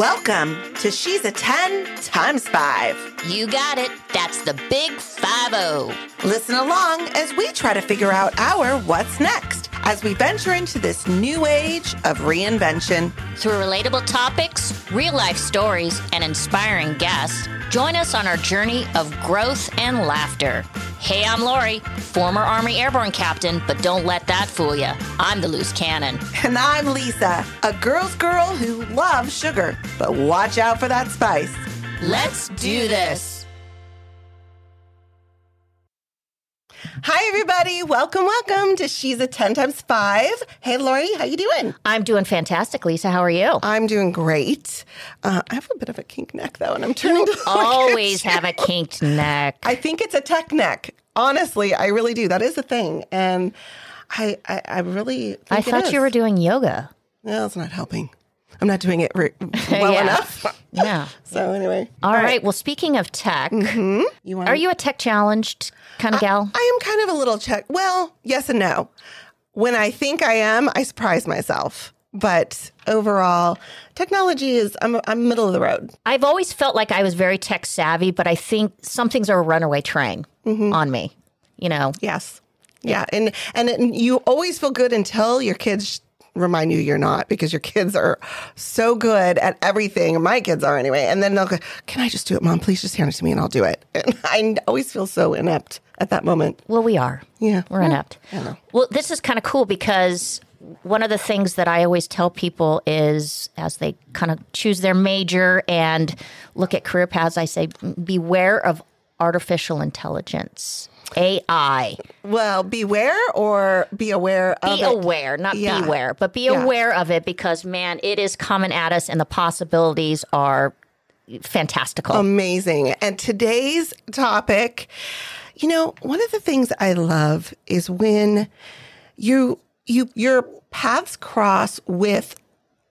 Welcome to She's a 10 times 5. You got it. That's the big 5 0. Listen along as we try to figure out our what's next as we venture into this new age of reinvention. Through relatable topics, real life stories, and inspiring guests, join us on our journey of growth and laughter. Hey, I'm Lori, former Army Airborne captain, but don't let that fool you. I'm the loose cannon. And I'm Lisa, a girl's girl who loves sugar, but watch out for that spice. Let's do this. Hi, everybody. Welcome, welcome to She's a 10 times 5. Hey, Lori, how you doing? I'm doing fantastic, Lisa. How are you? I'm doing great. Uh, I have a bit of a kink neck, though, and I'm turning to always have a kinked neck. I think it's a tech neck. Honestly, I really do. That is a thing. And I, I, I really I thought you were doing yoga. No, it's not helping. I'm not doing it re- well Yeah. enough. Yeah. So anyway, All right. Well, speaking of tech, You want? are you a tech challenged kind of gal? I am kind of a little tech. Well, yes and no. When I think I am, I surprise myself. But overall, technology is I'm I'm middle of the road. I've always felt like I was very tech savvy, but I think some things are a runaway train Mm-hmm. on me. You know, Yes. Yeah, and and it, you always feel good until your kids remind you you're not because your kids are so good at everything. My kids are anyway. And then they'll go, "Can I just do it, mom? Please just hand it to me and I'll do it." And I always feel so inept at that moment. well, we are. Yeah. We're inept. know. Well, this is kind of cool because one of the things that I always tell people is as they kind of choose their major and look at career paths, I say, beware of artificial intelligence, AI. Well, beware or be aware of Be it. aware, not Yeah. beware, but be Yeah. aware of it because, man, it is coming at us and the possibilities are fantastical. Amazing. And today's topic, you know, one of the things I love is when you you your paths cross with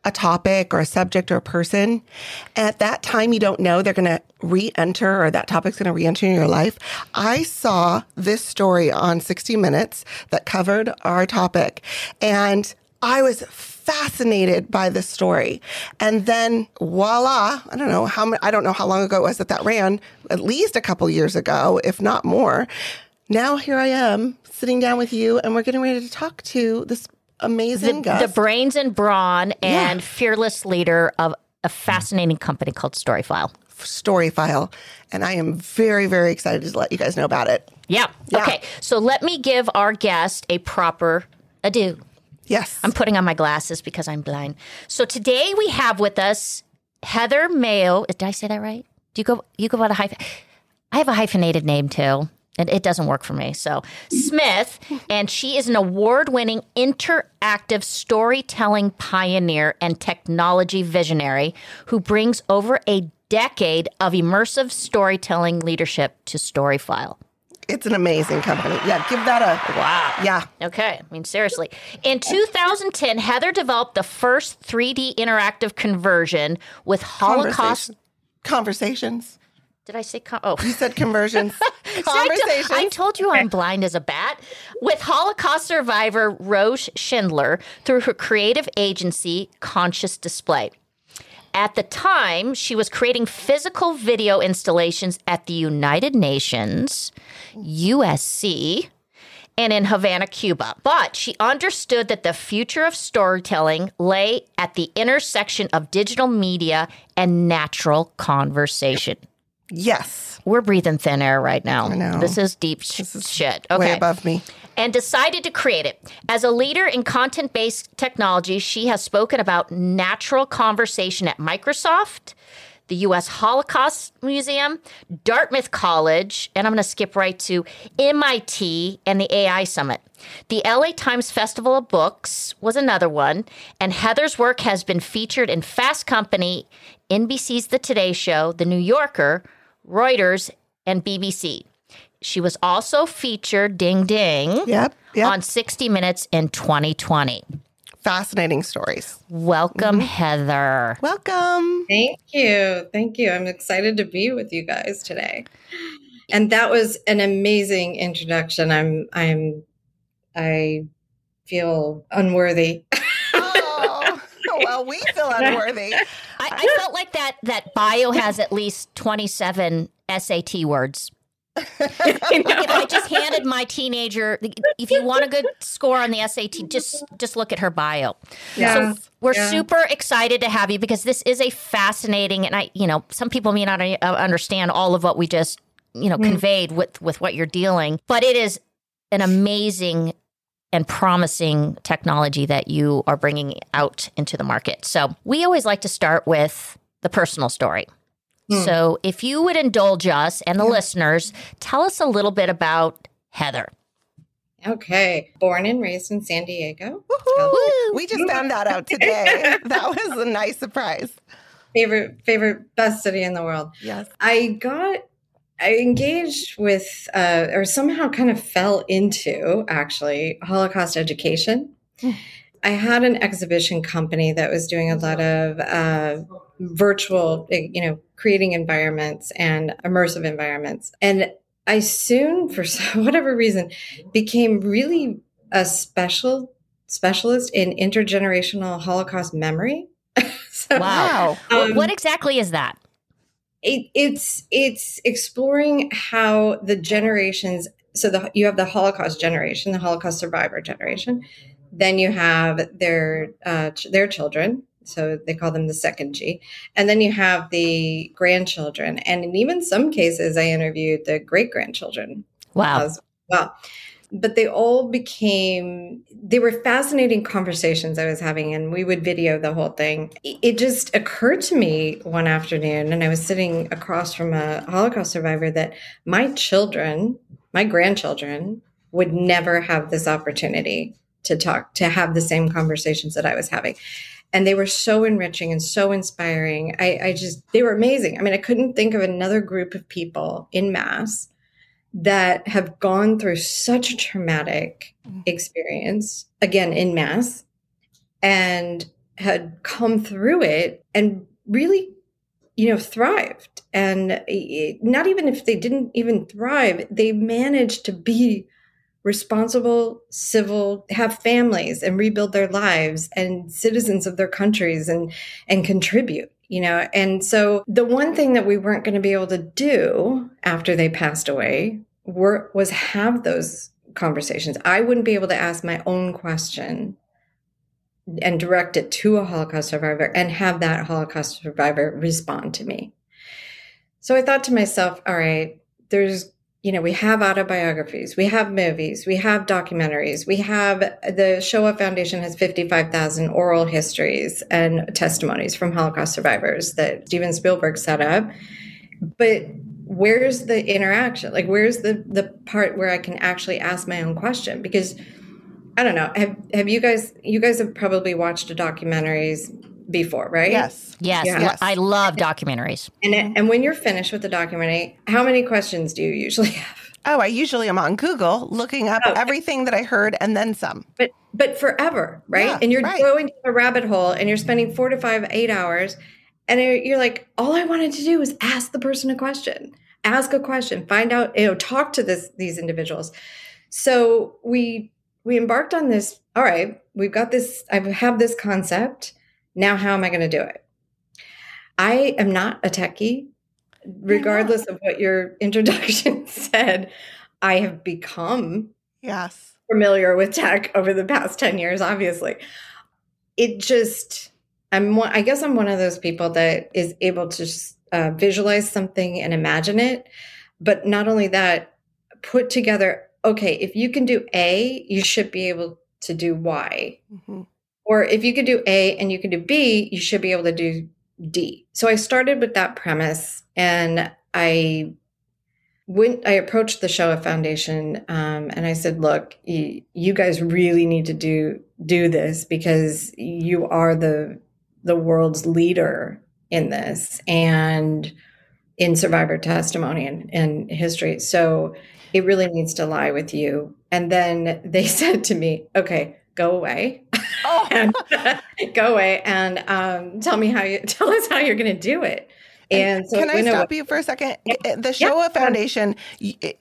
a topic or a subject or a person. At that time, you don't know they're going to re-enter or that topic's going to re-enter in your life. I saw this story on 60 Minutes that covered our topic, and I was fascinated by this story. And then voila, I don't know how I don't know how long ago it was that that ran, at least a couple years ago, if not more. Now here I am sitting down with you and we're getting ready to talk to this amazing the, guest. the brains and brawn and Yeah. fearless leader of a fascinating company called Storyfile. Storyfile. And I am very, very excited to let you guys know about it. Yeah. Yeah. Okay. So let me give our guest a proper adieu. Yes. I'm putting on my glasses because I'm blind. So today we have with us Heather Maio. Did I say that right? Do you go you go by the hyphen? I have a hyphenated name too. And it doesn't work for me. So, Smith, and she is an award winning interactive storytelling pioneer and technology visionary who brings over a decade of immersive storytelling leadership to Storyfile. it's an amazing company. Yeah, give that a Wow. Yeah. Okay. I mean, seriously. In 2010, Heather developed the first 3D interactive conversion with Holocaust. Conversation- Conversations. Did I say? Con- oh. You said conversions. Conversations. to- I told you I'm blind as a bat. With Holocaust survivor Rose Schindler through her creative agency, Conscious Display. At the time, she was creating physical video installations at the United Nations, USC, and in Havana, Cuba. But she understood that the future of storytelling lay at the intersection of digital media and natural conversation. Yes. We're breathing thin air right now. I know. This is deep sh- shit. Way Okay. above me. And decided to create it. As a leader in content based technology, she has spoken about natural conversation at Microsoft, the U.S. Holocaust Museum, Dartmouth College, and I'm going to skip right to MIT and the AI Summit. The LA Times Festival of Books was another one, and Heather's work has been featured in Fast Company, NBC's The Today Show, The New Yorker, Reuters, and BBC. She was also featured, ding ding, Yep. Yep. on 60 Minutes in 2020. Fascinating stories. Welcome, mm-hmm. Heather. Welcome. Thank you. Thank you. I'm excited to be with you guys today. And that was an amazing introduction. I'm I'm I feel unworthy. Oh, well, we feel unworthy. I, felt like that that bio has at least 27 SAT words. if I just handed my teenager, if you want a good score on the SAT, just just look at her bio. Yeah. So we're Yeah. super excited to have you because this is a fascinating, and I, you know, some people may not uh, understand all of what we just, you know, conveyed with with what you're dealing, but it is an amazing and promising technology that you are bringing out into the market. So we always like to start with the personal story. Hmm. So if you would indulge us and the listeners, tell us a little bit about Heather. Okay. Born and raised in San Diego. Woohoo! We just found that out today. that was a nice surprise. Favorite, favorite, best city in the world. Yes. I got, I engaged with, uh, or somehow kind of fell into actually Holocaust education. I had an exhibition company that was doing a lot of uh, virtual, you know, creating environments and immersive environments. And I soon, for whatever reason, became really a special specialist in intergenerational Holocaust memory. so, Wow. Um, what exactly is that? It, it's it's exploring how the generations so the you have the holocaust generation the holocaust survivor generation then you have their uh, ch- their children so they call them the second g and then you have the grandchildren and in even some cases i interviewed the great grandchildren Wow. well. But they all became, they were fascinating conversations I was having, and we would video the whole thing. It just occurred to me one afternoon, and I was sitting across from a Holocaust survivor, that my children, my grandchildren, would never have this opportunity to talk, to have the same conversations that I was having. And they were so enriching and so inspiring. I, I just, they were amazing. I mean, I couldn't think of another group of people in mass that have gone through such a traumatic mm. experience, again, in mass, and had come through it and really, you know, thrived. And it- not even if they didn't even thrive, they managed to be responsible, civil, have families and rebuild their lives and citizens of their countries and and contribute you know and so the one thing that we weren't going to be able to do after they passed away were was have those conversations. I wouldn't be able to ask my own question and direct it to a holocaust survivor and have that holocaust survivor respond to me. So i thought to myself all right there's you know we have autobiographies we have movies we have documentaries we have the shoah foundation has 55000 oral histories and testimonies from holocaust survivors that steven spielberg set up. But where's the interaction? Like where's the the part where i can actually ask my own question? Because i don't know have have you guys you guys have probably watched documentaries before right Yes. Yes, Yeah. Yes. I love documentaries. and mm-hmm. and when you're finished with the documentary how many questions do you usually have Oh, I usually am on Google looking up Oh. everything that I heard and then some. but but forever right Yeah, and you're right. going down a rabbit hole and you're spending four to five eight hours and you're you're like all i wanted to do was ask the person a question ask a question find out you know talk to this these individuals so we we embarked on this all right we've got this i have this concept now how am i going to do it? I am not a techie. Regardless of what your introduction said i have become Yes. familiar with tech over the past 10 years obviously. It just i'm one i guess i'm one of those people that is able to just, uh, visualize something and imagine it. But not only that put together okay if you can do a you should be able to do y. Mhm. Or if you could do a and you can do b you should be able to do d. So i started with that premise and i went i approached the shoah foundation um, and i said look you, you guys really need to do do this because you are the the world's leader in this and in survivor testimony and, and history. So it really needs to lie with you. And then they said to me okay go away Oh, and go away and um, tell me how you tell us how you're going to do it and so Can I stop what- you for a second? Yeah. The Yeah, Shoah ahead. Foundation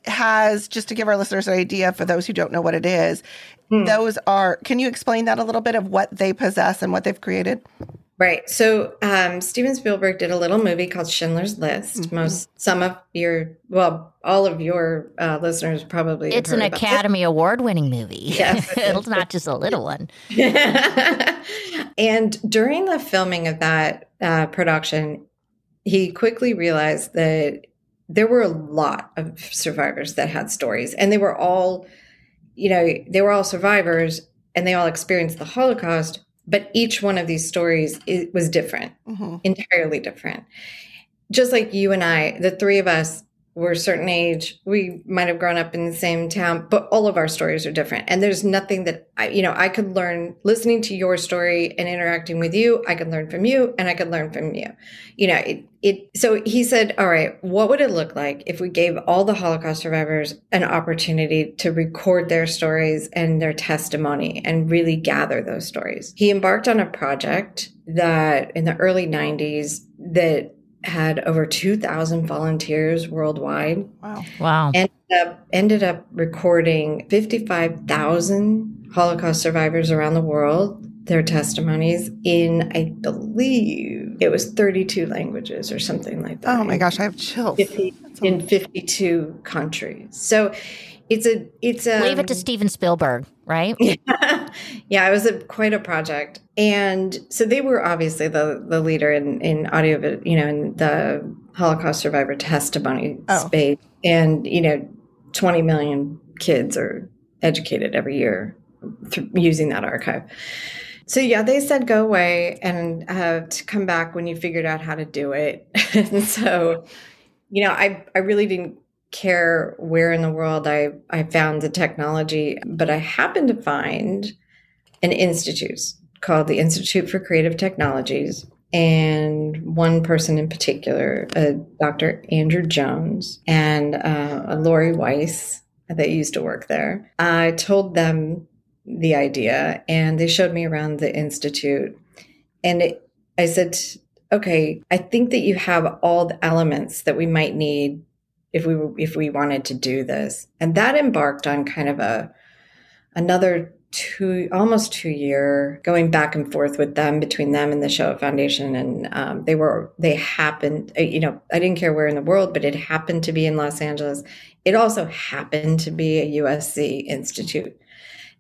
has, just to give our listeners an idea for those who don't know what it is, Hmm. those are, can you explain that a little bit of what they possess and what they've created? Right. So um, Steven Spielberg did a little movie called Schindler's List. Mm-hmm. Most, some of your, well, all of your uh, listeners probably. It's an Academy Award winning movie. Yes, it's not just a little one. and during the filming of that uh, production, he quickly realized that there were a lot of survivors that had stories, and they were all, you know, they were all survivors, and they all experienced the Holocaust but each one of these stories it was different mm-hmm. entirely different just like you and i the three of us we're a certain age we might have grown up in the same town but all of our stories are different. And there's nothing that i you know i could learn listening to your story and interacting with you i could learn from you and i could learn from you. You know it, it so he said all right what would it look like if we gave all the holocaust survivors an opportunity to record their stories and their testimony and really gather those stories? He embarked on a project that in the early 90s that had over 2,000 volunteers worldwide. Wow. Wow. Ended up, ended up recording 55,000 Holocaust survivors around the world, their testimonies in, I believe, it was 32 languages or something like that. Oh my gosh, I have chills. 50, in 52 countries. So it's a, it's a. Leave it to Steven Spielberg, right? yeah, it was a, quite a project. And so they were obviously the, the leader in, in audio, you know, in the Holocaust survivor testimony oh. space. And, you know, 20 million kids are educated every year through using that archive. So yeah, they said go away and uh, to come back when you figured out how to do it. and so, you know, I I really didn't care where in the world I I found the technology, but I happened to find an institute called the Institute for Creative Technologies. And one person in particular, uh, Dr. Andrew Jones and uh, Lori Weiss, that used to work there. I told them the idea and they showed me around the Institute. And it, I said, okay, I think that you have all the elements that we might need if we if we wanted to do this. And that embarked on kind of a another two almost two year going back and forth with them between them and the Shoah Foundation. And um, they were they happened uh, you know i didn't care where in the world but it happened to be in los angeles. It also happened to be a usc institute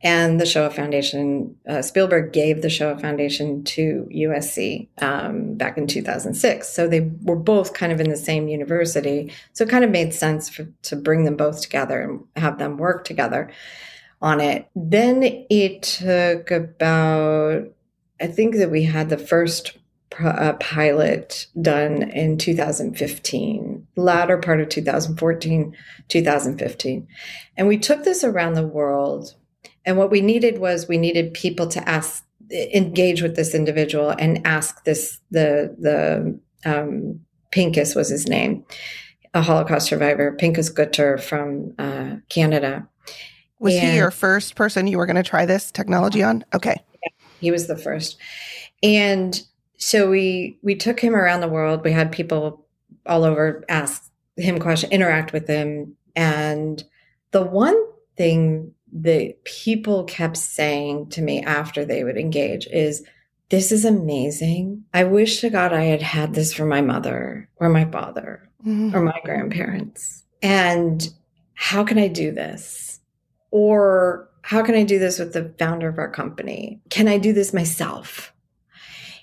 and the Shoah Foundation, uh, Spielberg gave the Shoah Foundation to USC um, back in 2006. So they were both kind of in the same university. So it kind of made sense for, to bring them both together and have them work together on it. Then it took about, I think that we had the first uh, pilot done in 2015, latter part of 2014, 2015. And we took this around the world. And what we needed was we needed people to ask, engage with this individual and ask this, the, the, um, Pinchas was his name, a Holocaust survivor, Pinchas Gutter from uh, Canada. Was and he your first person you were going to try this technology on? Okay. He was the first. And so we we took him around the world. We had people all over ask him questions, interact with him. And the one thing that people kept saying to me after they would engage is, this is amazing. I wish to God I had had this for my mother or my father mm-hmm. or my grandparents. And how can I do this? Or how can I do this with the founder of our company? Can I do this myself?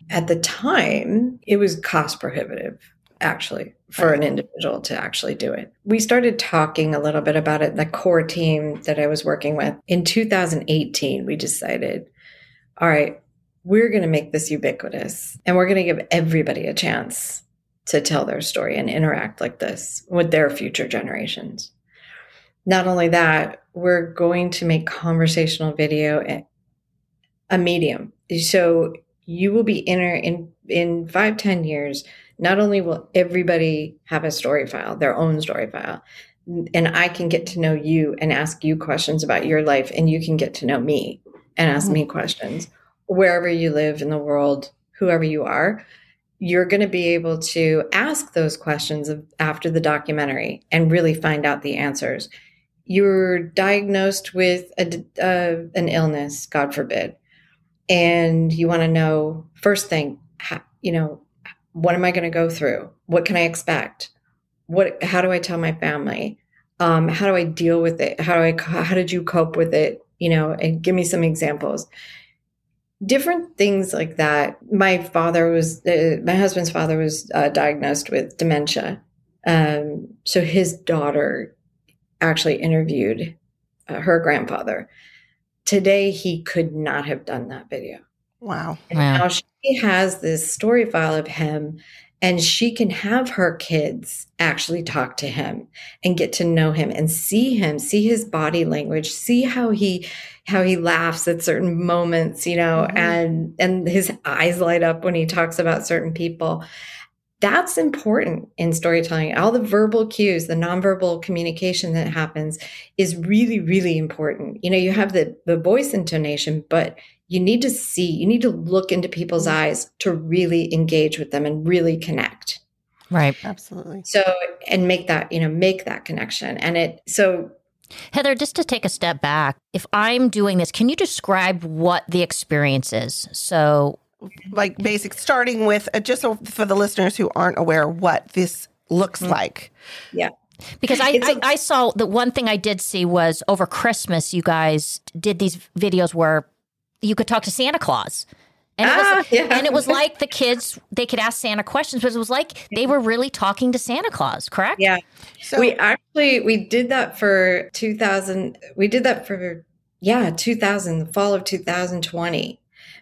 At the time, it was cost prohibitive, actually, for an individual to actually do it. We started talking a little bit about it, the core team that I was working with. In 2018, we decided, all right, we're going to make this ubiquitous and we're going to give everybody a chance to tell their story and interact like this with their future generations. Not only that, we're going to make conversational video a medium. So you will be in in in five ten years. Not only will everybody have a story file, their own story file, and I can get to know you and ask you questions about your life, and you can get to know me and ask mm-hmm. me questions wherever you live in the world, whoever you are. You're going to be able to ask those questions after the documentary and really find out the answers you're diagnosed with a, uh, an illness, God forbid, and you want to know first thing, how, you know, what am I going to go through? What can I expect? What, how do I tell my family? Um, how do I deal with it? How do I, how did you cope with it? You know, and give me some examples. Different things like that. My father was, uh, my husband's father was uh, diagnosed with dementia. Um, so his daughter actually interviewed uh, her grandfather. Today, he could not have done that video. Wow. And wow. now she has this story file of him and she can have her kids actually talk to him and get to know him and see him see his body language see how he how he laughs at certain moments you know mm-hmm. and and his eyes light up when he talks about certain people that's important in storytelling. All the verbal cues, the nonverbal communication that happens is really, really important. You know, you have the, the voice intonation, but you need to see, you need to look into people's mm-hmm. eyes to really engage with them and really connect. Right. Absolutely. So, and make that, you know, make that connection. And it, so Heather, just to take a step back, if I'm doing this, can you describe what the experience is? So, like basic starting with uh, just so for the listeners who aren't aware what this looks mm-hmm. like. Yeah. Because I, I, I saw the one thing I did see was over Christmas, you guys did these videos where you could talk to Santa Claus. And, ah, it was, yeah. and it was like the kids, they could ask Santa questions, but it was like they were really talking to Santa Claus, correct? Yeah. So we actually, we did that for 2000. We did that for, yeah, 2000, the fall of 2020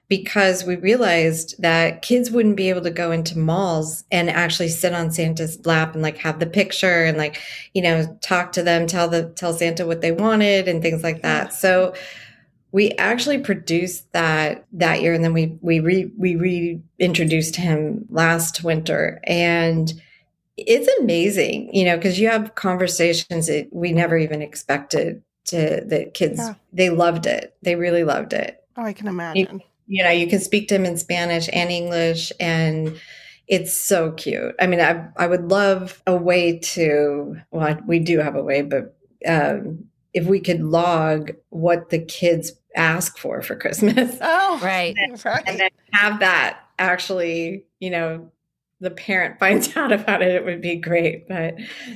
because we realized that kids wouldn't be able to go into malls and actually sit on Santa's lap and like have the picture and like, you know, talk to them, tell the tell Santa what they wanted and things like that. So we actually produced that that year and then we we re, we reintroduced him last winter and it's amazing, you know, because you have conversations that we never even expected to the kids yeah. they loved it. They really loved it. Oh, I can imagine. You, you know, you can speak to him in Spanish and English and it's so cute. I mean, I I would love a way to well, we do have a way, but um, if we could log what the kids ask for for Christmas. Oh, right. And then, right. and then have that actually, you know, the parent finds out about it, it would be great. But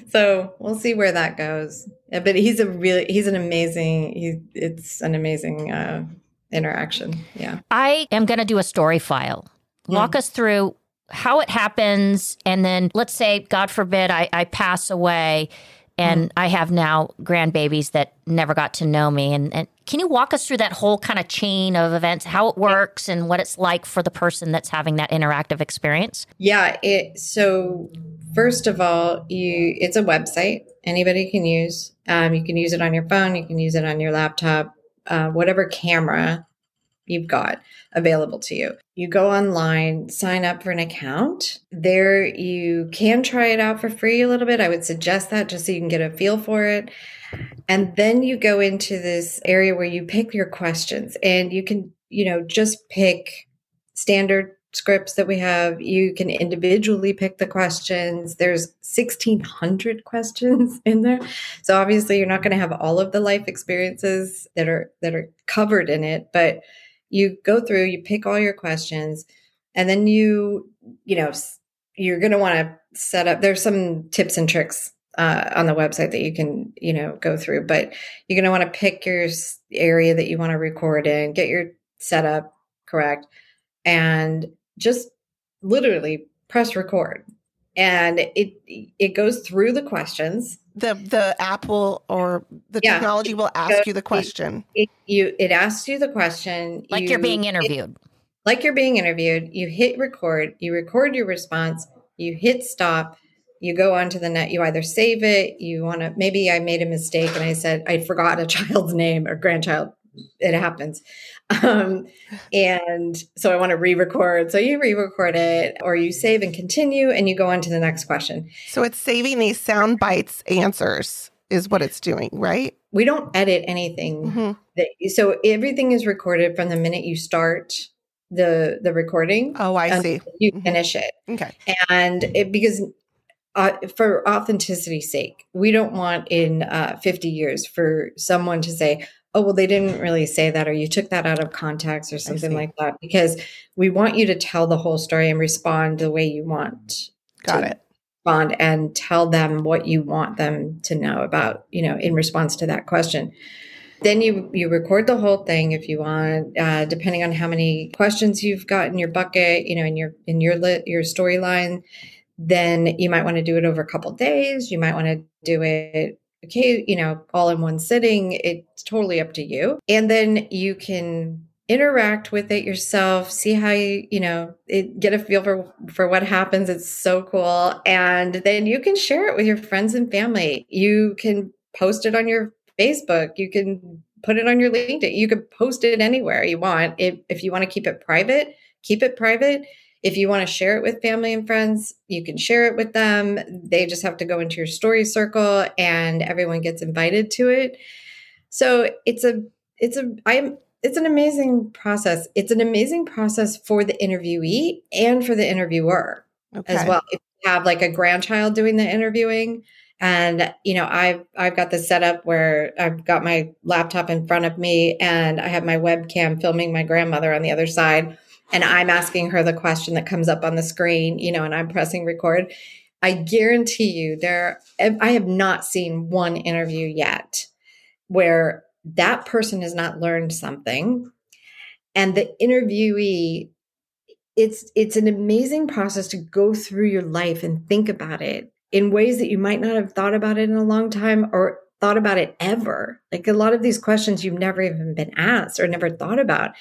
so we'll see where that goes. But he's a really, he's an amazing, he, it's an amazing, uh, interaction. Yeah. I am going to do a story file. Walk mm. us through how it happens. And then let's say, God forbid, I, I pass away and mm. I have now grandbabies that never got to know me. And, and can you walk us through that whole kind of chain of events, how it works and what it's like for the person that's having that interactive experience? Yeah. It, so first of all, you, it's a website anybody can use. Um, you can use it on your phone. You can use it on your laptop uh, whatever camera you've got available to you. You go online, sign up for an account. There you can try it out for free a little bit. I would suggest that just so you can get a feel for it. And then you go into this area where you pick your questions and you can, you know, just pick standard scripts that we have. You can individually pick the questions. There's 1600 questions in there. So obviously you're not going to have all of the life experiences that are that are covered in it, but you go through, you pick all your questions and then you, you know, you're going to want to set up there's some tips and tricks uh, on the website that you can you know go through but you're going to want to pick your area that you want to record in get your setup correct and just literally press record and it it goes through the questions. The the app will or the yeah, technology will ask you the question. it, you it asks you the question. Like you, are being interviewed. It, like you're being interviewed. You hit record. You record your response. You hit stop. You go onto the net. You either save it. You want to maybe i made a mistake and i said i forgot a child's name or grandchild it happens. Um, and so I want to re-record. So you re-record it or you save and continue and you go on to the next question. So it's saving these sound bites answers is what it's doing, right? We don't edit anything. Mm-hmm. That, so everything is recorded from the minute you start the the recording. Oh, I see. You mm-hmm. finish it. Okay. And it because uh, for authenticity's sake, we don't want in uh, 50 years for someone to say, oh, well, they didn't really say that, or you took that out of context, or something like that, because we want you to tell the whole story and respond the way you want. Got it. Respond and tell them what you want them to know about, you know, in response to that question. Then you you record the whole thing if you want, uh, depending on how many questions you've got in your bucket, you know, in your in your lit, your storyline. Then you might want to do it over a couple days. You might want to do it okay, you know, all in one sitting. It's totally up to you. And then you can interact with it yourself, see how you, you know, it, get a feel for for what happens. It's so cool. And then you can share it with your friends and family. You can post it on your Facebook. You can put it on your LinkedIn. You can post it anywhere you want. If if you want to keep it private, keep it private. If you want to share it with family and friends, you can share it with them. They just have to go into your story circle and everyone gets invited to it. So it's a it's a I'm it's an amazing process. It's an amazing process for the interviewee and for the interviewer okay. as well. If you have like a grandchild doing the interviewing, and you know i've i've got the setup where i've got my laptop in front of me and i have my webcam filming my grandmother on the other side and I'm asking her the question that comes up on the screen, you know, and I'm pressing record, I guarantee you there, I have not seen one interview yet where that person has not learned something. And the interviewee it's it's an amazing process to go through your life and think about it in ways that you might not have thought about it in a long time or thought about it ever. Like a lot of these questions you've never even been asked or never thought about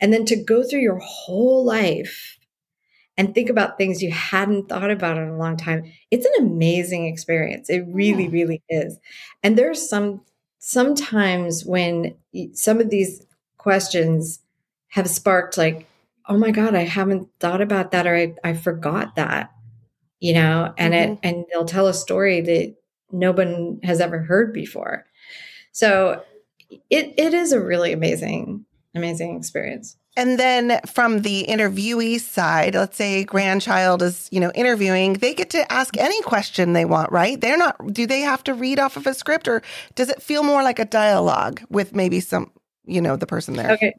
and then to go through your whole life and think about things you hadn't thought about in a long time, it's an amazing experience. It really, yeah. really is. And there's some sometimes when some of these questions have sparked like, oh my God, I haven't thought about that or I, I forgot that, you know, and mm-hmm. it and they'll tell a story that no one has ever heard before. So it it is a really amazing amazing experience. And then from the interviewee side, let's say grandchild is, you know, interviewing, they get to ask any question they want, right? They're not do they have to read off of a script or does it feel more like a dialogue with maybe some, you know, the person there? Okay.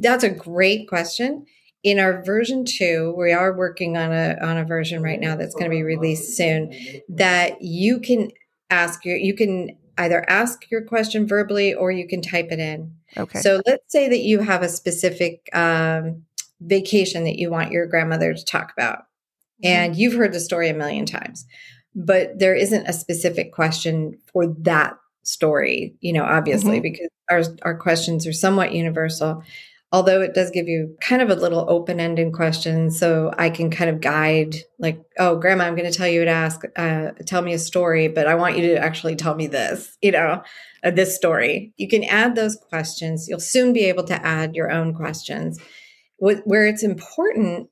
That's a great question. In our version 2, we are working on a on a version right now that's going to be released soon that you can ask your you can either ask your question verbally or you can type it in. Okay. So let's say that you have a specific um, vacation that you want your grandmother to talk about, mm-hmm. and you've heard the story a million times, but there isn't a specific question for that story, you know, obviously, mm-hmm. because our, our questions are somewhat universal although it does give you kind of a little open-ended question so i can kind of guide like oh grandma i'm going to tell you to ask uh, tell me a story but i want you to actually tell me this you know uh, this story. You can add those questions. You'll soon be able to add your own questions. What, where it's important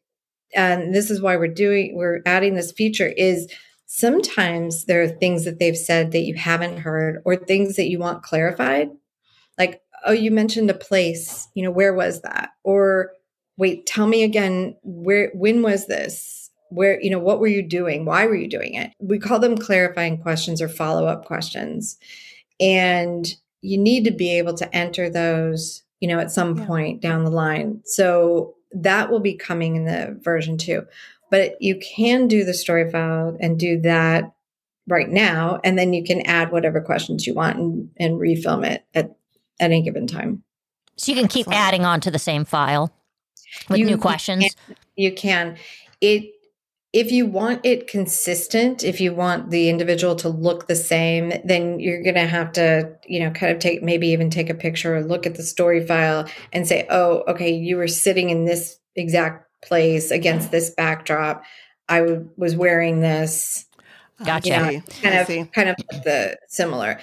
and this is why we're doing we're adding this feature is sometimes there are things that they've said that you haven't heard or things that you want clarified oh, you mentioned a place, you know, where was that? Or wait, tell me again, where, when was this? Where, you know, what were you doing? Why were you doing it? We call them clarifying questions or follow up questions. And you need to be able to enter those, you know, at some yeah. point down the line. So that will be coming in the version two. But you can do the story file and do that right now. And then you can add whatever questions you want and, and refilm it at at any given time. So you can keep Excellent. adding on to the same file with you, new questions. You can, you can. It if you want it consistent, if you want the individual to look the same, then you're going to have to, you know, kind of take maybe even take a picture or look at the story file and say, "Oh, okay, you were sitting in this exact place against this backdrop. I w- was wearing this." Gotcha. You know, kind of kind of the similar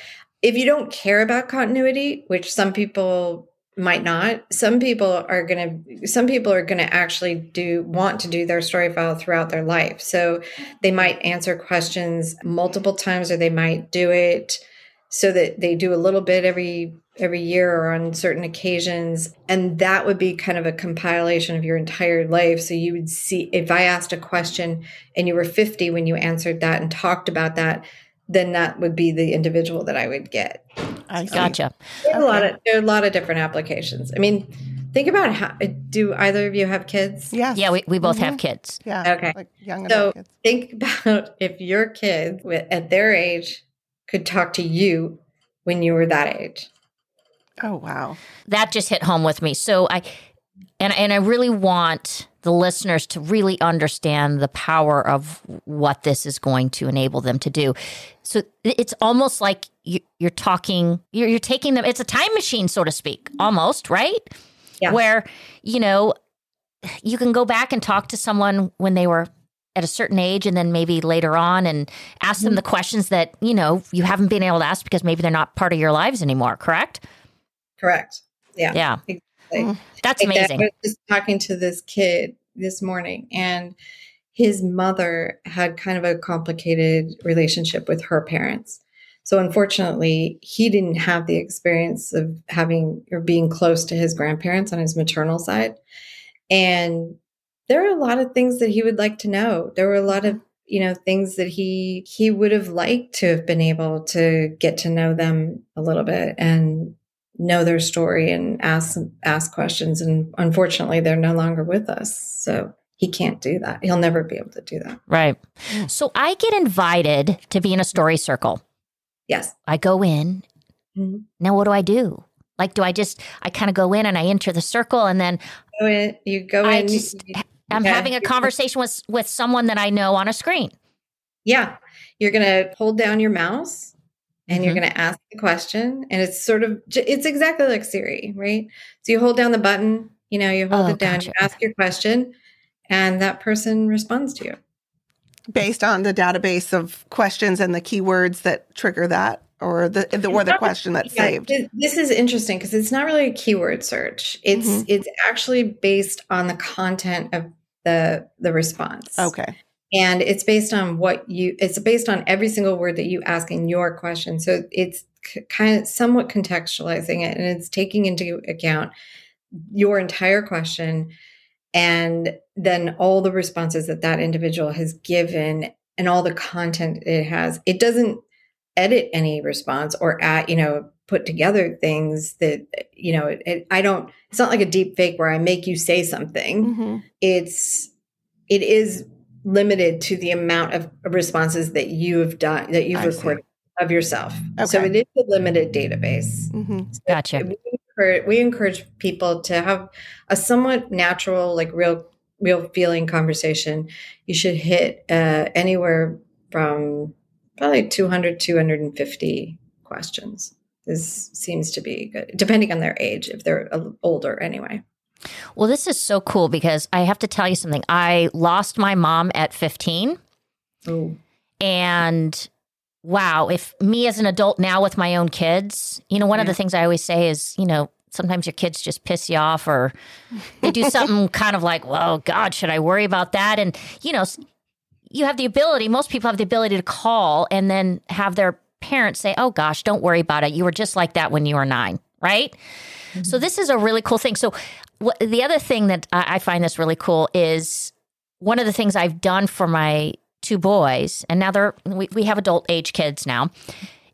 if you don't care about continuity, which some people might not, some people are going to some people are going to actually do want to do their story file throughout their life. So they might answer questions multiple times or they might do it so that they do a little bit every every year or on certain occasions and that would be kind of a compilation of your entire life so you would see if i asked a question and you were 50 when you answered that and talked about that then that would be the individual that I would get. I see. Gotcha. There's a lot of there are a lot of different applications. I mean, think about how do either of you have kids? Yeah, Yeah, we, we both have Mhm. kids. Yeah. Okay. Like young So kids. think about if your kids at their age could talk to you when you were that age. Oh wow. that just hit home with me. So I and and I really want the listeners to really understand the power of what this is going to enable them to do. So it's almost like you, you're talking, you're, you're taking them. It's a time machine, so to speak, almost right. Yeah. Where you know you can go back and talk to someone when they were at a certain age and then maybe later on and ask them mm-hmm. the questions that you know you haven't been able to ask because maybe they're not part of your lives anymore correct Correct. Yeah. yeah Like, that's like that. amazing I was just talking to this kid this morning, and his mother had kind of a complicated relationship with her parents. So, unfortunately, he didn't have the experience of having or being close to his grandparents on his maternal side. And there are a lot of things that he would like to know. There were a lot of you know things that he he would have liked to have been able to get to know them a little bit and know their story and ask ask questions and unfortunately they're no longer with us so he can't do that he'll never be able to do that Right. So I get invited to be in a story circle. yes I go in. Mhm. Now, what do I do? Like, do I just, I kind of go in and I enter the circle and then go in you go I in just- I'm Yeah. having a conversation with, with someone that I know on a screen. yeah you're gonna hold down your mouse and you're Mhm. gonna ask the question and it's sort of it's exactly like siri right so you hold down the button you know you hold Oh, it down gotcha. you ask your question and that person responds to you Based on the database of questions and the keywords that trigger that or the the or the question that's Yeah, saved. This is interesting because it's not really a keyword search. It's Mhm. it's actually based on the content of the the response. Okay. And it's based on what you it's based on every single word that you ask in your question. So it's c- kind of somewhat contextualizing it and it's taking into account your entire question and then all the responses that that individual has given and all the content it has. It doesn't edit any response or at you know put together things that you know it, it, i don't it's not like a deep fake where i make you say something Mhm. it's it is limited to the amount of responses that you have done that you've I see. recorded of yourself so it is a limited database Mhm. Gotcha. we encourage, we encourage people to have a somewhat natural like real real feeling conversation you should hit uh, anywhere from probably 200 250 questions this seems to be good depending on their age if they're uh, older anyway Well, this is so cool because I have to tell you something. I lost my mom at 15. oh And wow, if me as an adult now with my own kids, you know, one of the things I always say is, you know, sometimes your kids just piss you off or they do something kind of like, well, God, should I worry about that? And, you know, you have the ability, most people have the ability to call and then have their parents say, oh gosh, don't worry about it. You were just like that when you were nine, right? So mm-hmm. this is a really cool thing. So the other thing that I, I find this really cool is one of the things I've done for my two boys, and now they're we, we have adult age kids now,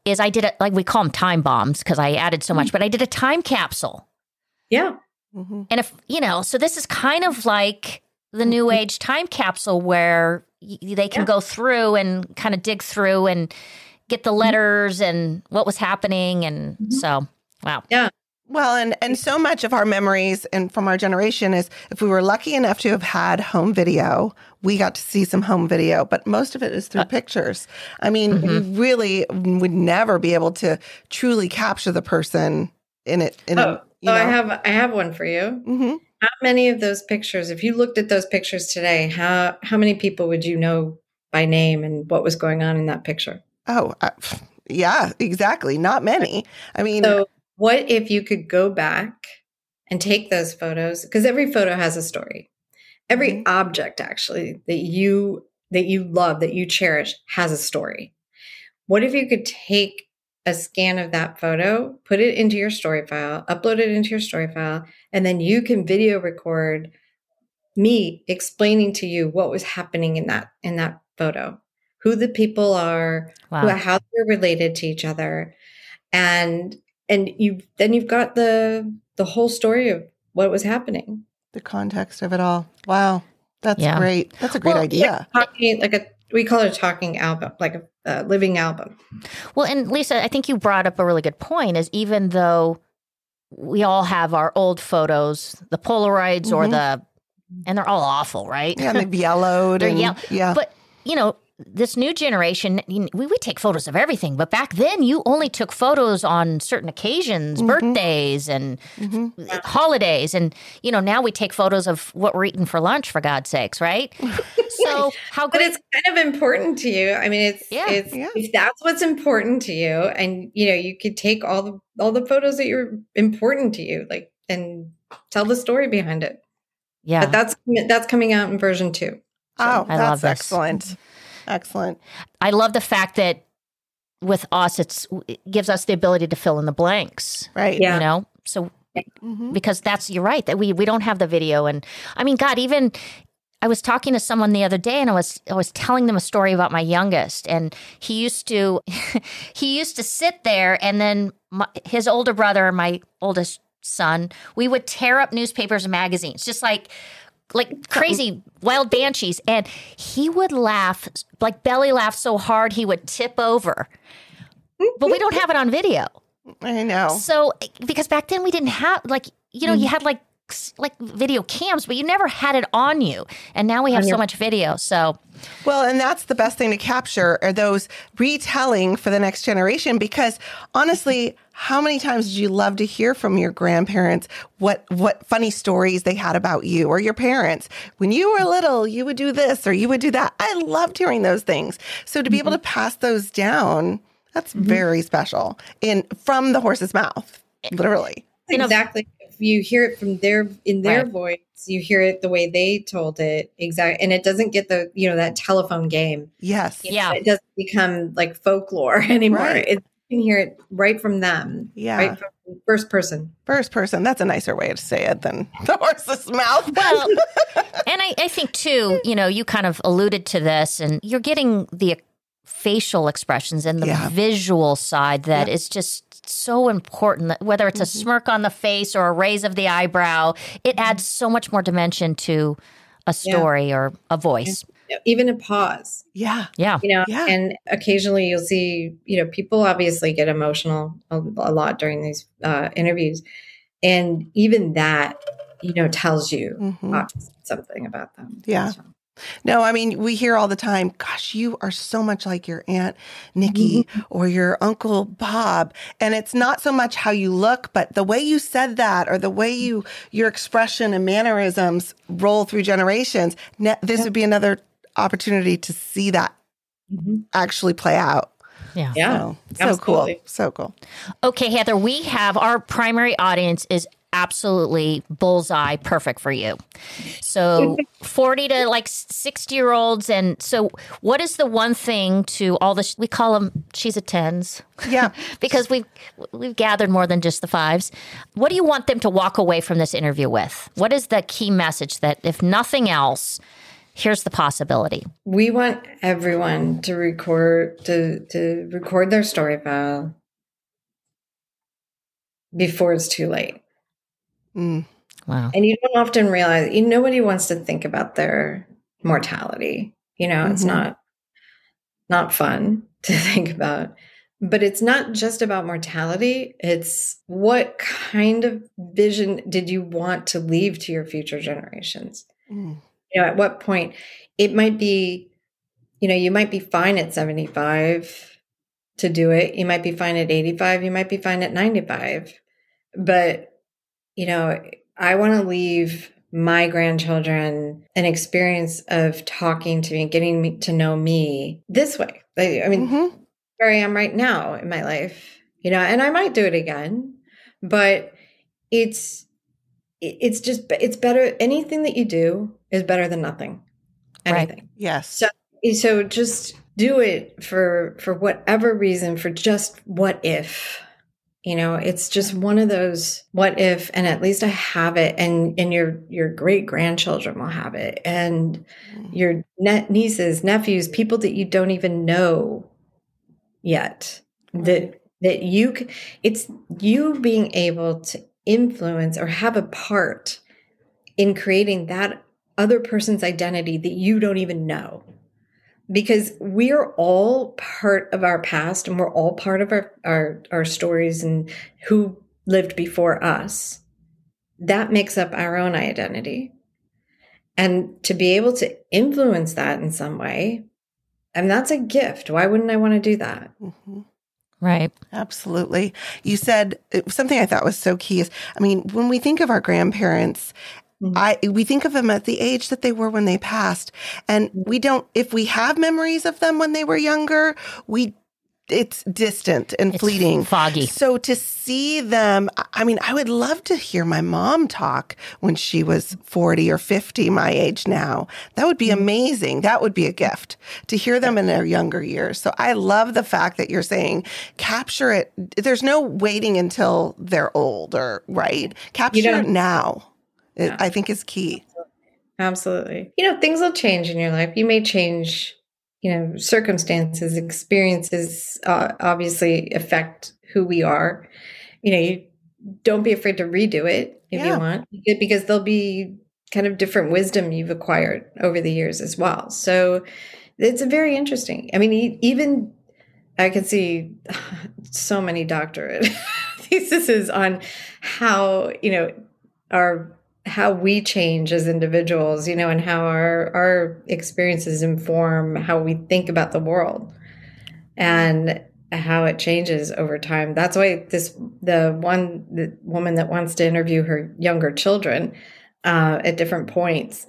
is I did it like we call them time bombs because I added so much, mm. but I did a time capsule. yeah. Mhm. And if you know, so this is kind of like the new mm-hmm. age time capsule where y- they can Yeah. go through and kind of dig through and get the mm-hmm. letters and what was happening, and mm-hmm. so wow, Well, and and so much of our memories and from our generation is if we were lucky enough to have had home video, we got to see some home video, but most of it is through pictures. I mean, we really would never be able to truly capture the person in it. In, oh you so i know? have i have one for you Mhm. how many of those pictures if you looked at those pictures today how how many people would you know by name and what was going on in that picture Oh, uh, yeah, exactly. Not many. I mean, So, what if you could go back and take those photos? Because every photo has a story. Every Mhm. object, actually, that you that you love, that you cherish, has a story. What if you could take a scan of that photo, put it into your story file, upload it into your story file, and then you can video record me explaining to you what was happening in that in that photo, who the people are, wow, who, how they're related to each other and and you then you've got the the whole story of what was happening. The context of it all. Wow. That's Yeah. great. That's a great Well, idea. Talking like a we call it a talking album, like a, a living album. Well, and Lisa, I think you brought up a really good point is even though we all have our old photos, the Polaroids or Mhm. the, and they're all awful, right? Yeah, they've yellowed. They're and, yell- yeah. But, you know, this new generation, we, we take photos of everything. But back then, you only took photos on certain occasions, Mhm. birthdays and Mhm. holidays. And, you know, now we take photos of what we're eating for lunch, for God's sakes, right? So, how But great. it's kind of important to you. I mean, it's Yeah. it's Yeah. if that's what's important to you, and you know, you could take all the all the photos that you're important to you, like and tell the story behind it. yeah. But that's that's coming out in version two. oh, I love that's this. excellent. Excellent. I love the fact that with us, it's it gives us the ability to fill in the blanks. Right. Yeah. You know, so Mhm. because that's you're right that we we don't have the video, and I mean, God, even I was talking to someone the other day, and I was I was telling them a story about my youngest, and he used to he used to sit there, and then my, his older brother, my oldest son, we would tear up newspapers and magazines, just like like crazy wild banshees and he would laugh like belly laugh so hard he would tip over. But we don't have it on video. I know. so because back then we didn't have like you know you had like like video cams but you never had it on you. And now we have so much video so. Well, and that's the best thing to capture are those retelling for the next generation because honestly, how many times did you love to hear from your grandparents what what funny stories they had about you or your parents? When you were little, you would do this or you would do that. I loved hearing those things. So to be able to mm-hmm. pass those down, that's mm-hmm. very special in from the horse's mouth, literally. Exactly. If you hear it from their in their Right. voice, you hear it the way they told it. Exactly, and it doesn't get the you know that telephone game. Yes. You know, Yeah. it doesn't become like folklore anymore. Right. It, you can hear it right from them. Yeah. right from first person. First person. That's a nicer way to say it than the horse's mouth. well and I, I think too you know you kind of alluded to this and you're getting the facial expressions and the Yeah. visual side that Yeah. is just so important that whether it's a mm-hmm. smirk on the face or a raise of the eyebrow it adds mm-hmm. so much more dimension to a story or a voice Even a pause. yeah. yeah you know Yeah. and occasionally you'll see you know people obviously get emotional a, a lot during these uh, interviews and even that you know tells you Mhm. uh, something about them Yeah. So, No, I mean, we hear all the time, gosh, you are so much like your Aunt Nikki or your Uncle Bob. And it's not so much how you look, but the way you said that or the way you, your expression and mannerisms roll through generations. Ne- this would be another opportunity to see that mhm. actually play out. yeah yeah So, so cool. So cool. Okay, Heather, we have our primary audience is absolutely bullseye perfect for you. So 40 to like 60 year olds. And so, what is the one thing to all the, We call them she's a tens Yeah. because we've, we've gathered more than just the fives. What do you want them to walk away from this interview with? What is the key message that, if nothing else, here's the possibility? we want everyone to record to to record their story file before it's too late Mm. Wow. and you don't often realize you nobody wants to think about their mortality you know it's Mhm. not not fun to think about but it's not just about mortality it's what kind of vision did you want to leave to your future generations Mm. You know at what point it might be you know you might be fine at 75 to do it. You might be fine at 85 you might be fine at 95 but you know i want to leave my grandchildren an experience of talking to me and getting me to know me this way. I, I mean Mhm. where i am right now in my life you know and i might do it again but it's it- it's just it's better anything that you do is better than nothing. Right. anything. Yes. so so just do it for for whatever reason for just what if. You know it's just one of those what if and at least i have it and and your your great grandchildren will have it and mm. your ne- nieces nephews people that you don't even know yet that that you it's you being able to influence or have a part in creating that other person's identity that you don't even know. Because we are all part of our past and we're all part of our, our our stories and who lived before us. That makes up our own identity. And to be able to influence that in some way and that's a gift. Why wouldn't i want to do that? Mhm. Right. Absolutely. You said something I thought was so key is, I mean, when we think of our grandparents, Mhm. I we think of them at the age that they were when they passed, and we don't. If we have memories of them when they were younger, we it's distant and It's fleeting. foggy. So to see them, I- mean, I would love to hear my mom talk when she was 40 or 50, my age now. That would be mm. amazing. That would be a gift to hear them in their younger years. So I love the fact that you're saying capture it. There's no waiting until they're old or right. Capture it now. It, I think is key. Absolutely. You know, things will change in your life. You may change, you know, circumstances, experiences uh, obviously affect who we are. You know, you don't be afraid to redo it if Yeah. you want, because there'll be kind of different wisdom you've acquired over the years as well. So it's a very interesting. I mean, even I can see so many doctorate theses on how, you know, our how we change as individuals, you know, and how our our experiences inform how we think about the world and how it changes over time. That's why this the one the woman that wants to interview her younger children uh, at different points,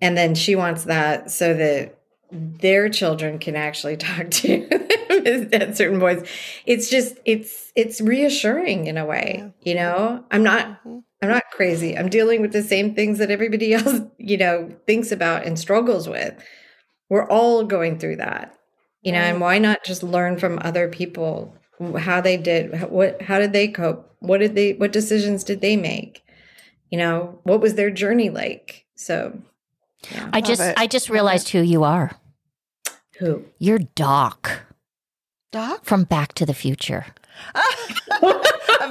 and then she wants that so that their children can actually talk to them at certain points. It's just it's it's reassuring in a way, you know. I'm not Mhm. I'm not crazy. I'm dealing with the same things that everybody else, you know, thinks about and struggles with. We're all going through that, you know, and why not just learn from other people how they did, what, how did they cope? What did they, what decisions did they make? You know, what was their journey like? So, yeah. I just it. I just realized who you are. Who? You're Doc Doc, from Back to the Future.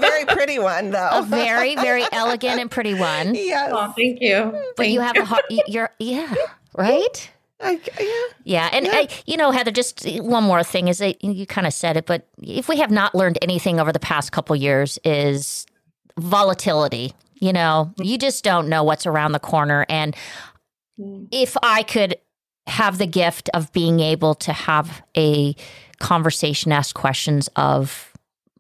a very pretty one though. A very very elegant and pretty one. yes. Oh, thank you. But Thank you have a heart. You're yeah, right. I, yeah. Yeah, and Yeah. I, you know, Heather, just one more thing is that you kind of said it, but if we have not learned anything over the past couple years, is volatility. You know, you just don't know what's around the corner, and Mm. if I could have the gift of being able to have a conversation, ask questions of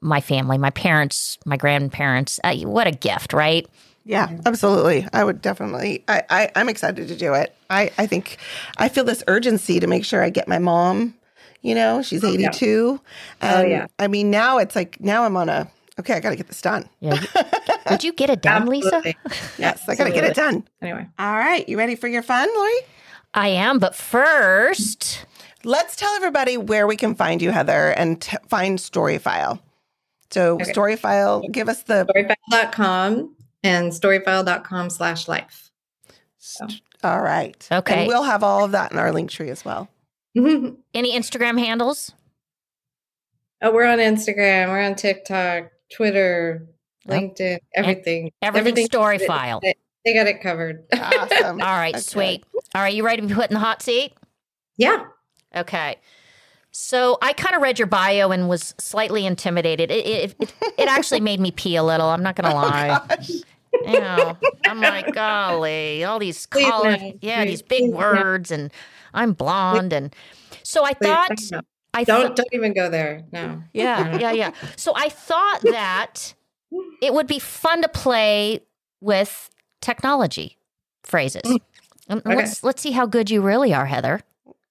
my family, my parents, my grandparents, uh, what a gift, right? Yeah, absolutely. I would definitely. I, I I'm excited to do it. I I think I feel this urgency to make sure I get my mom. You know, she's 82. Oh, And yeah. I mean, now it's like now I'm on a. Okay, I got to get this done. Yeah. Would you get it done, Lisa? Yes, I got to get it done. Anyway, All right, you ready for your fun, Lori? I am, but first. Let's tell everybody where we can find you, Heather, and t- find Storyfile. So, Okay. Storyfile, give us the. storyfile.com and storyfile.com slash life. All right. Okay. And we'll have all of that in our link tree as well. Any Instagram handles? Oh, we're on Instagram, we're on TikTok, Twitter, Yep. LinkedIn, everything. Everything story they- file. They, they got it covered. Awesome. All right, Okay. sweet. All right, you ready to be put in the hot seat? yeah. Okay. So I kind of read your bio and was slightly intimidated. It it, it, it actually made me pee a little. I'm not gonna oh lie. Gosh. You know, I'm like, golly, all these color, yeah, these big words, and I'm blonde, and so I thought. I don't thought, don't even go there. No. yeah, yeah, yeah. So I thought that it would be fun to play with technology phrases. Mm. Okay. Let's let's see how good you really are, Heather.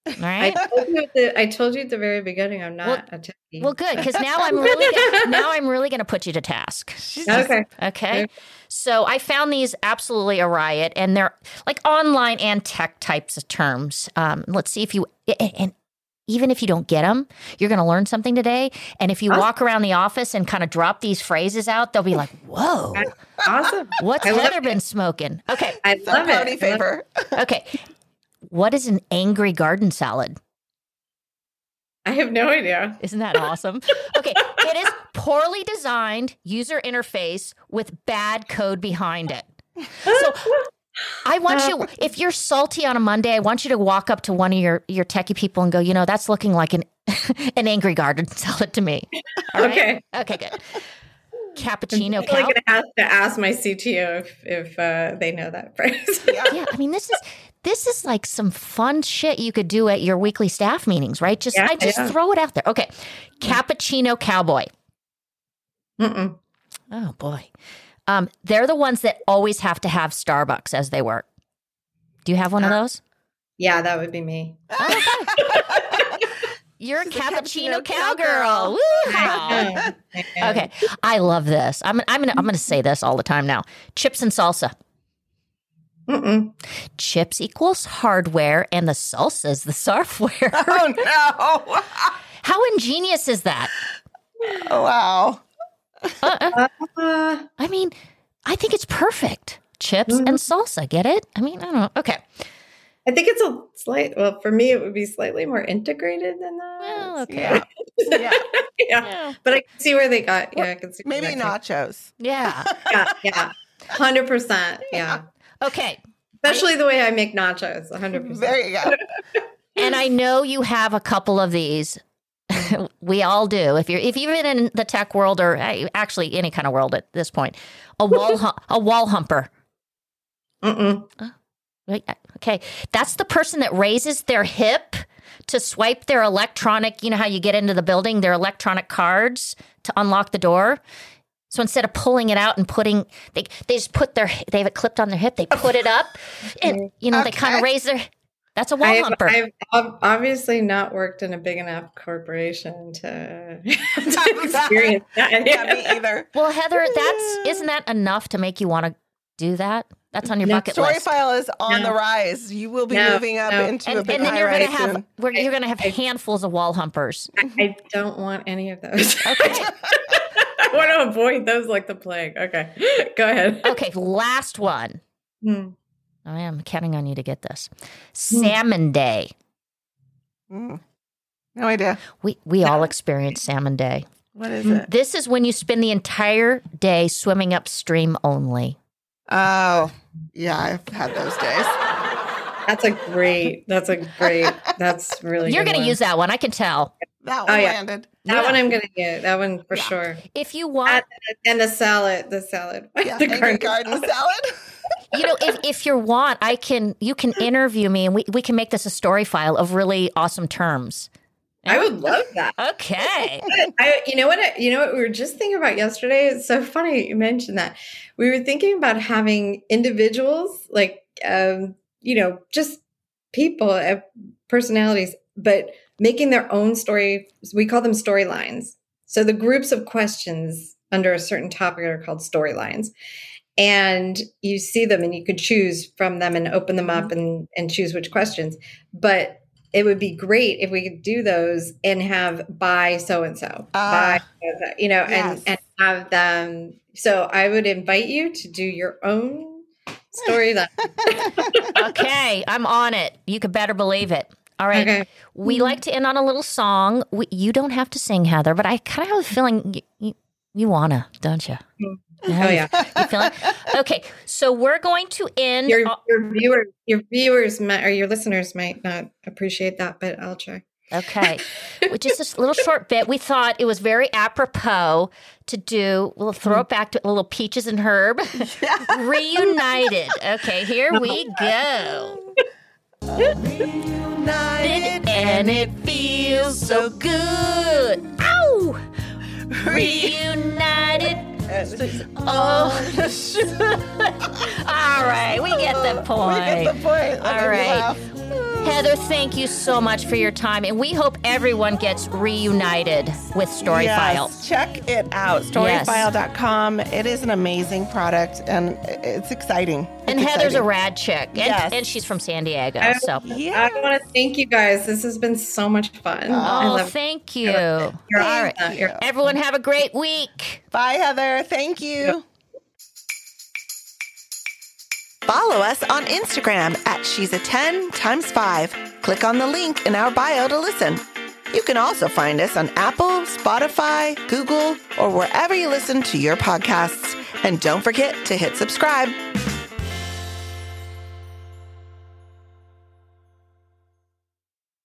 All I right. told, you at the, I told you at the very beginning I'm not Well- a techie. Well, good because now I'm really gonna, now I'm really going to put you to task. Okay. Okay. Okay. So I found these absolutely a riot, and they're like online and tech types of terms. Um, let's see if you and- and even if you don't get them, you're going to learn something today. And if you Awesome. walk around the office and kind of drop these phrases out, they'll be like, "Whoa, Awesome. what's I love Heather it. been smoking?" Okay. I It's our love it. party I love- favor. Okay. What is an angry garden salad? I have no idea. Isn't that awesome? Okay, it is poorly designed user interface with bad code behind it. So I want you, if you're salty on a Monday, I want you to walk up to one of your your techie people and go, you know, that's looking like an an angry garden. Sell it to me. All right? Okay. Okay, good. Cappuccino I'm going to have to ask my CTO if, if uh, they know that phrase. Yeah, I mean, this is this is like some fun shit you could do at your weekly staff meetings, right? Just Yeah, I just yeah. throw it out there. Okay, cappuccino cowboy. Mm-mm. Oh boy. Um, they're the ones that always have to have Starbucks as they work. Do you have one of those? Yeah, that would be me. You're a She's a cappuccino, cappuccino cowgirl. I Okay, I love this. I'm I'm gonna I'm gonna say this all the time now. Chips and salsa. Mm-mm. Chips equals hardware, and the salsa is the software. Oh no! How ingenious is that? Oh, wow. Uh, I mean, I think it's perfect. Chips Mm-hmm. and salsa. Get it? I mean, I don't know. Okay. I think it's a slight. Well, for me, it would be slightly more integrated than that. Well, okay. Yeah. Yeah. yeah. Yeah. But I can see where they got. Yeah, I can see. Maybe that came- nachos. Yeah. Yeah, yeah, hundred percent. Yeah, Okay. especially the way I make nachos. hundred percent. There you go. And I know you have a couple of these. we all do. If you're if you've been in the tech world or actually any kind of world at this point, a wall hu- a wall humper. Mm-mm. Uh, Okay, that's the person that raises their hip to swipe their electronic. You know how you get into the building, their electronic cards to unlock the door. So instead of pulling it out and putting, they they just put their they have it clipped on their hip. They put it up, and you know they kind of raise their. That's a wall I've, humper. I've obviously not worked in a big enough corporation to, to experience that. Yeah, me either. well, Heather, that's isn't that enough to make you want to do that? That's on your No, bucket list. Storyfile is on No. the rise. You will be No, moving up no. into a and, big and then you're gonna have soon. we're, you're gonna have handfuls of wall humpers. I don't want any of those. Okay. I want to avoid those like the plague. Okay, go ahead. Okay, last one. Hmm. I am counting on you to get this. Salmon Day. Mm. No idea. We we all experience Salmon Day. What is it? This is when you spend the entire day swimming upstream only. Oh, yeah, I've had those days. That's a great. That's a great. That's really. You're going to use that one, I can tell. That Oh, one yeah. landed. that Yeah. one. I'm going to get that one for Yeah. sure. If you want, That- and the salad, the salad, Yeah, the Angry garden. garden salad. you know, if if you want, I can you can interview me and we we can make this a story file of really awesome terms. I would love that. Okay. I, you know what? I, you know what we were just thinking about yesterday. It's so funny you mentioned that. We were thinking about having individuals, like um, you know, just people, uh, personalities, but making their own story. We call them storylines. So the groups of questions under a certain topic are called storylines. And you see them and you could choose from them and open them up mm-hmm. and, and choose which questions. But it would be great if we could do those and have by so and so, by you know, yes. and and have them. So I would invite you to do your own storyline. Okay, I'm on it. You could better believe it. All right. Okay. We mm-hmm. like to end on a little song. We, you don't have to sing, Heather, but I kind of have a feeling you, you, you wanna, don't you? Mm. Oh yeah. You feel it? Okay, so we're going to end. Your your viewer your viewers might, or your listeners might not appreciate that, but I'll try. Okay, just a little short bit, we thought it was very apropos to do. We'll throw mm-hmm. it back to a little Peaches and Herb reunited. Okay, here we go. United and it feels so good. Ow! Reunited. Oh, all right, we get the point. We get the point. All right. Heather, thank you so much for your time, and we hope everyone gets reunited with Storyfile. Yes, check it out. Storyfile.com. It is an amazing product and it's exciting. And It's Heather's a rad chick, and, Yes. and she's from San Diego. I- So, Yeah. I want to thank you guys. This has been so much fun. Oh, love thank you. You're All right, awesome. You're- everyone, have a great week. Bye, Heather. Thank you. Follow us on Instagram at She's a 10 times 5. Click on the link in our bio to listen. You can also find us on Apple, Spotify, Google, or wherever you listen to your podcasts. And don't forget to hit subscribe.